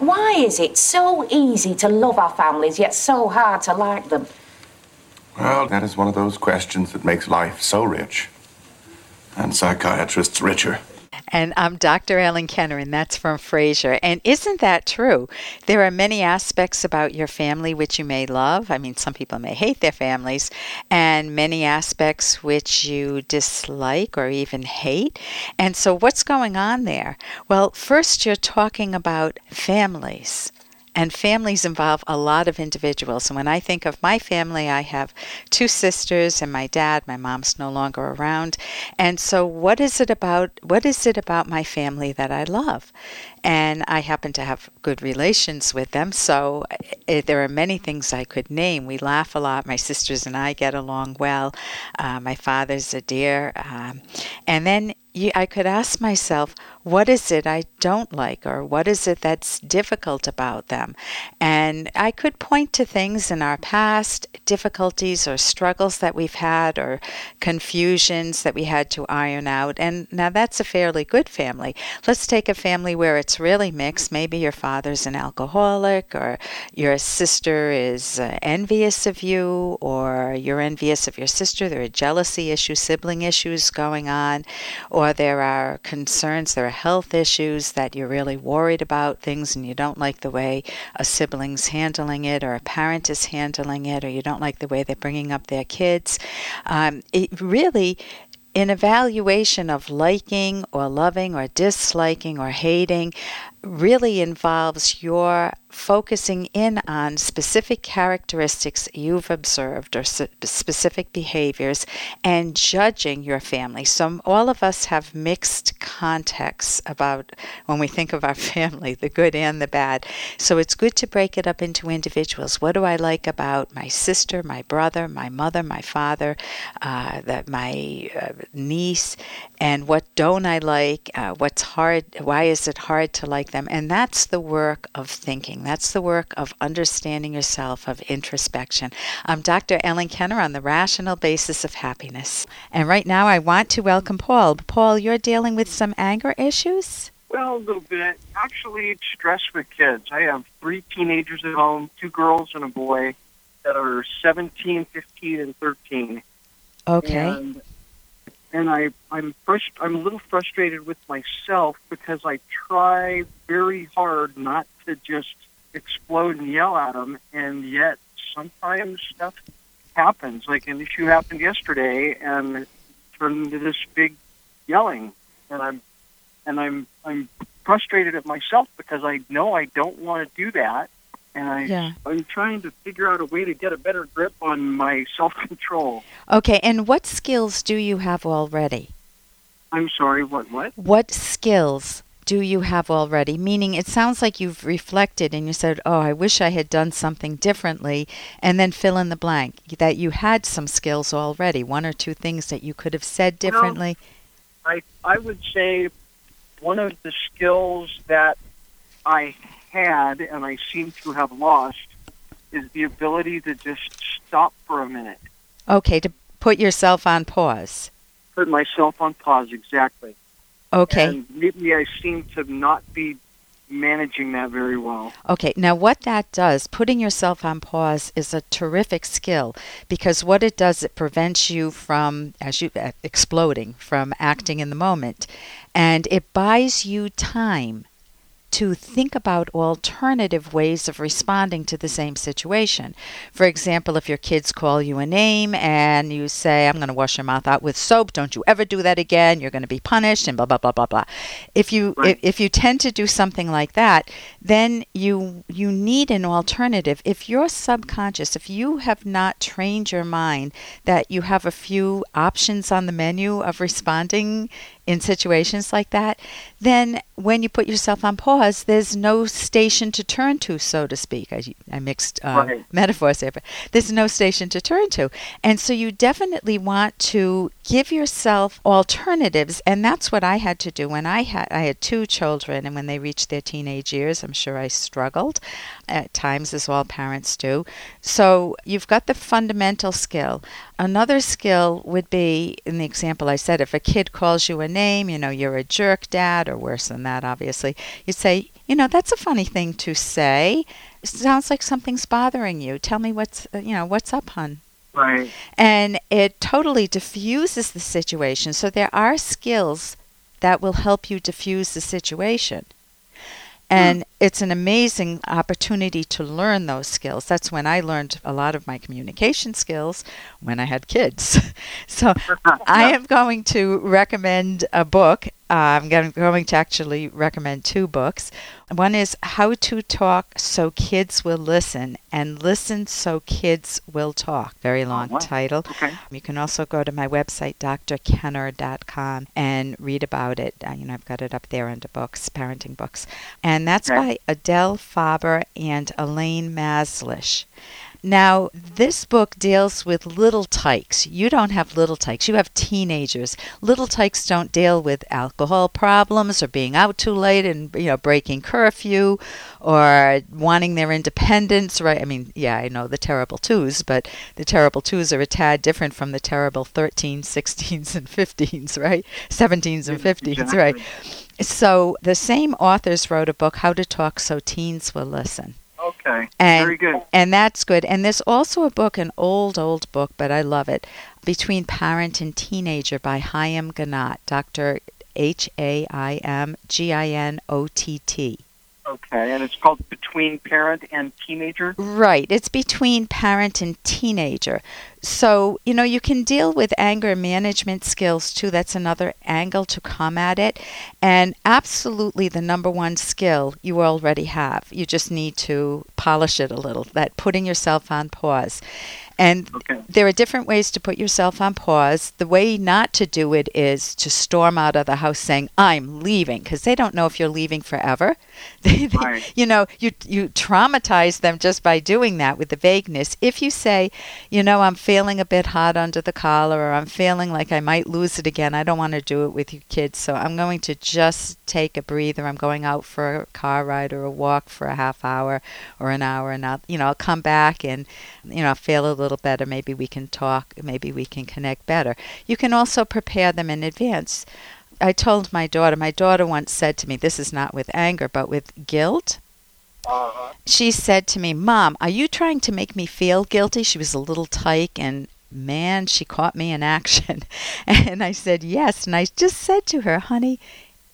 Why is it so easy to love our families, yet so hard to like them? Well, that is one of those questions that makes life so rich, and psychiatrists richer. And I'm Dr. Ellen Kenner, and that's from Frasier. And isn't that true? There are many aspects about your family which you may love. I mean, some people may hate their families, and many aspects which you dislike or even hate. And so, what's going on there? Well, first, you're talking about families. And families involve a lot of individuals. And when I think of my family, I have two sisters and my dad. My mom's no longer around. And so what is it about what is it about my family that I love? And I happen to have good relations with them. So it, eh, there are many things I could name. We laugh a lot. My sisters and I get along well. Uh, my father's a dear. Um, and then I could ask myself, what is it I don't like, or what is it that's difficult about them? And I could point to things in our past, difficulties or struggles that we've had, or confusions that we had to iron out. And now that's a fairly good family. Let's take a family where it's really mixed. Maybe your father's an alcoholic, or your sister is uh, envious of you, or you're envious of your sister. There are jealousy issues, sibling issues going on or there are concerns, there are health issues that you're really worried about things and you don't like the way a sibling's handling it or a parent is handling it or you don't like the way they're bringing up their kids. Um, it really an evaluation of liking or loving or disliking or hating really involves your focusing in on specific characteristics you've observed or specific behaviors and judging your family. So, all of us have mixed contexts about when we think of our family, the good and the bad. So, it's good to break it up into individuals. What do I like about my sister, my brother, my mother, my father, uh, the, my uh, niece, and what don't I like? Uh, what's hard? Why is it hard to like them? And that's the work of thinking. That's the work of understanding yourself, of introspection. I'm Dr. Ellen Kenner on the rational basis of happiness. And right now I want to welcome Paul. Paul, you're dealing with some anger issues? Well, a little bit. Actually, stress with kids. I have three teenagers at home, two girls and a boy that are 17, 15, and 13. Okay. And, and I, I'm frust- I'm a little frustrated with myself because I try very hard not to just explode and yell at them, and yet sometimes stuff happens. Like an issue happened yesterday, and it turned into this big yelling, and I'm and I'm I'm frustrated at myself because I know I don't want to do that, and I yeah. I'm trying to figure out a way to get a better grip on my self control. Okay, and what skills do you have already? I'm sorry, what what? What skills do you have already? Meaning, it sounds like you've reflected and you said, Oh, I wish I had done something differently, and then fill in the blank. That you had some skills already, one or two things that you could have said differently. Well, I, I would say one of the skills that I had and I seem to have lost is the ability to just stop for a minute. Okay, to put yourself on pause. Put myself on pause, exactly. Okay. And maybe I seem to not be managing that very well. Okay, now what that does, putting yourself on pause, is a terrific skill because what it does, it prevents you from, as you uh, exploding, from acting in the moment, and it buys you time to think about alternative ways of responding to the same situation. For example, if your kids call you a name and you say, I'm going to wash your mouth out with soap, don't you ever do that again, you're going to be punished, and blah, blah, blah, blah, blah. If you, right. if, if you tend to do something like that, then you, you need an alternative. If you're subconscious, if you have not trained your mind that you have a few options on the menu of responding in situations like that, then when you put yourself on pause, there's no station to turn to, so to speak. I, I mixed uh, right. metaphors there, but there's no station to turn to. And so you definitely want to give yourself alternatives. And that's what I had to do when I had, I had two children, and when they reached their teenage years, I'm sure I struggled at times, as all parents do. So you've got the fundamental skill. Another skill would be, in the example I said, if a kid calls you a name, you know, you're a jerk dad, or worse than that, obviously, you say, you know, that's a funny thing to say. sounds like something's bothering you. Tell me what's, uh, you know, what's up, hon? Right. And it totally diffuses the situation. So there are skills that will help you diffuse the situation. And hmm. it's an amazing opportunity to learn those skills. That's when I learned a lot of my communication skills when I had kids. so uh-huh. I am going to recommend a book. Uh, I'm going to actually recommend two books. One is How to Talk So Kids Will Listen and Listen So Kids Will Talk. Very long wow. title. Okay. You can also go to my website, drkenner.com, and read about it. Uh, you know, I've got it up there under books, parenting books. And that's Okay. by Adele Faber and Elaine Mazlish. Now, this book deals with little tykes. You don't have little tykes, you have teenagers. Little tykes don't deal with alcohol problems or being out too late and you know breaking curfew or wanting their independence, right? I mean, yeah, I know the terrible twos, but the terrible twos are a tad different from the terrible 13s, 16s and 15s, right? 17s and 15s, right? So, the same authors wrote a book How to Talk So Teens Will Listen. Okay. And- Very good. And that's good. And there's also a book, an old, old book, but I love it, Between Parent and Teenager by Haim Ginott, Dr. H A I M G I N O T T. Okay. And it's called Between Parent and Teenager. Right. It's between parent and teenager. So, you know, you can deal with anger management skills too. That's another angle to come at it. And absolutely the number one skill you already have. You just need to polish it a little. That putting yourself on pause. And Okay. there are different ways to put yourself on pause. The way not to do it is to storm out of the house saying, I'm leaving, because they don't know if you're leaving forever. They, they- Right. You know, you, you traumatize them just by doing that with the vagueness. If you say, you know, I'm feeling a bit hot under the collar, or I'm feeling like I might lose it again, I don't want to do it with you kids, so I'm going to just take a breather. I'm going out for a car ride or a walk for a half hour or an hour, and I'll, you know, I'll come back and you know, I'll feel a little better. Maybe we can talk. Maybe we can connect better. You can also prepare them in advance. I told my daughter, my daughter once said to me, this is not with anger, but with guilt. Uh-huh. She said to me, Mom, are you trying to make me feel guilty? She was a little tyke and man, she caught me in action. And I said, Yes. And I just said to her, Honey,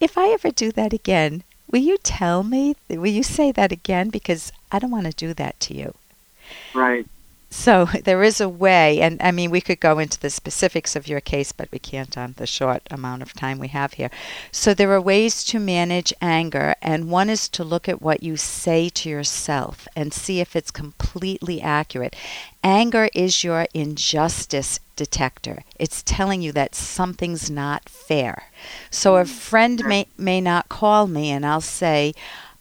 if I ever do that again, will you tell me? Will you say that again? Because I don't want to do that to you. Right. So there is a way, and I mean, we could go into the specifics of your case, but we can't on the short amount of time we have here. So there are ways to manage anger, and one is to look at what you say to yourself and see if it's completely accurate. Anger is your injustice detector. It's telling you that something's not fair. So a mm. friend may, may not call me, and I'll say,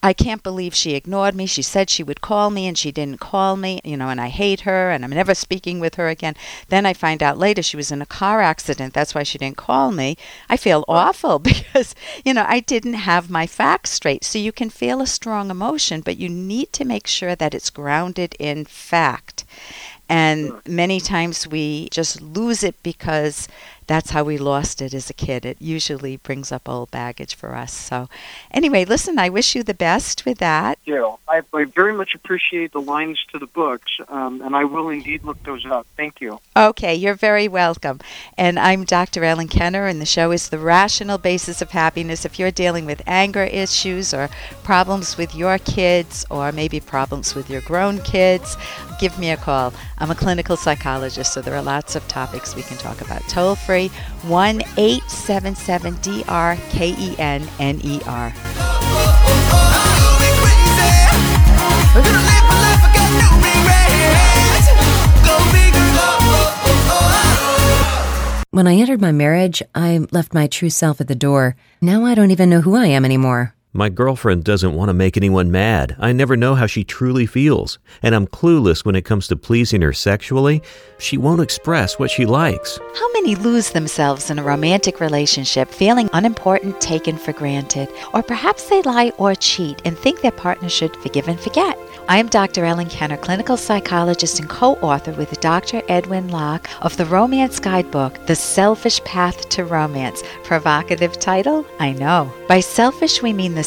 I can't believe she ignored me. She said she would call me and she didn't call me, you know, and I hate her and I'm never speaking with her again. Then I find out later she was in a car accident. That's why she didn't call me. I feel awful because, you know, I didn't have my facts straight. So you can feel a strong emotion, but you need to make sure that it's grounded in fact. And many times we just lose it because that's how we lost it as a kid. It usually brings up old baggage for us. So, anyway, listen, I wish you the best with that. Jill, I, I very much appreciate the lines to the books, um, and I will indeed look those up. Thank you. Okay, you're very welcome. And I'm Dr. Ellen Kenner, and the show is The Rational Basis of Happiness. If you're dealing with anger issues or problems with your kids, or maybe problems with your grown kids, give me a call. I'm a clinical psychologist, so there are lots of topics we can talk about. Toll free 1 877 DRKENNER. When I entered my marriage, I left my true self at the door. Now I don't even know who I am anymore. My girlfriend doesn't want to make anyone mad. I never know how she truly feels, and I'm clueless when it comes to pleasing her sexually. She won't express what she likes. How many lose themselves in a romantic relationship feeling unimportant, taken for granted? Or perhaps they lie or cheat and think their partner should forgive and forget. I am Dr. Ellen Kenner, clinical psychologist and co author with Dr. Edwin Locke of the Romance Guidebook, The Selfish Path to Romance. Provocative title? I know. By selfish, we mean the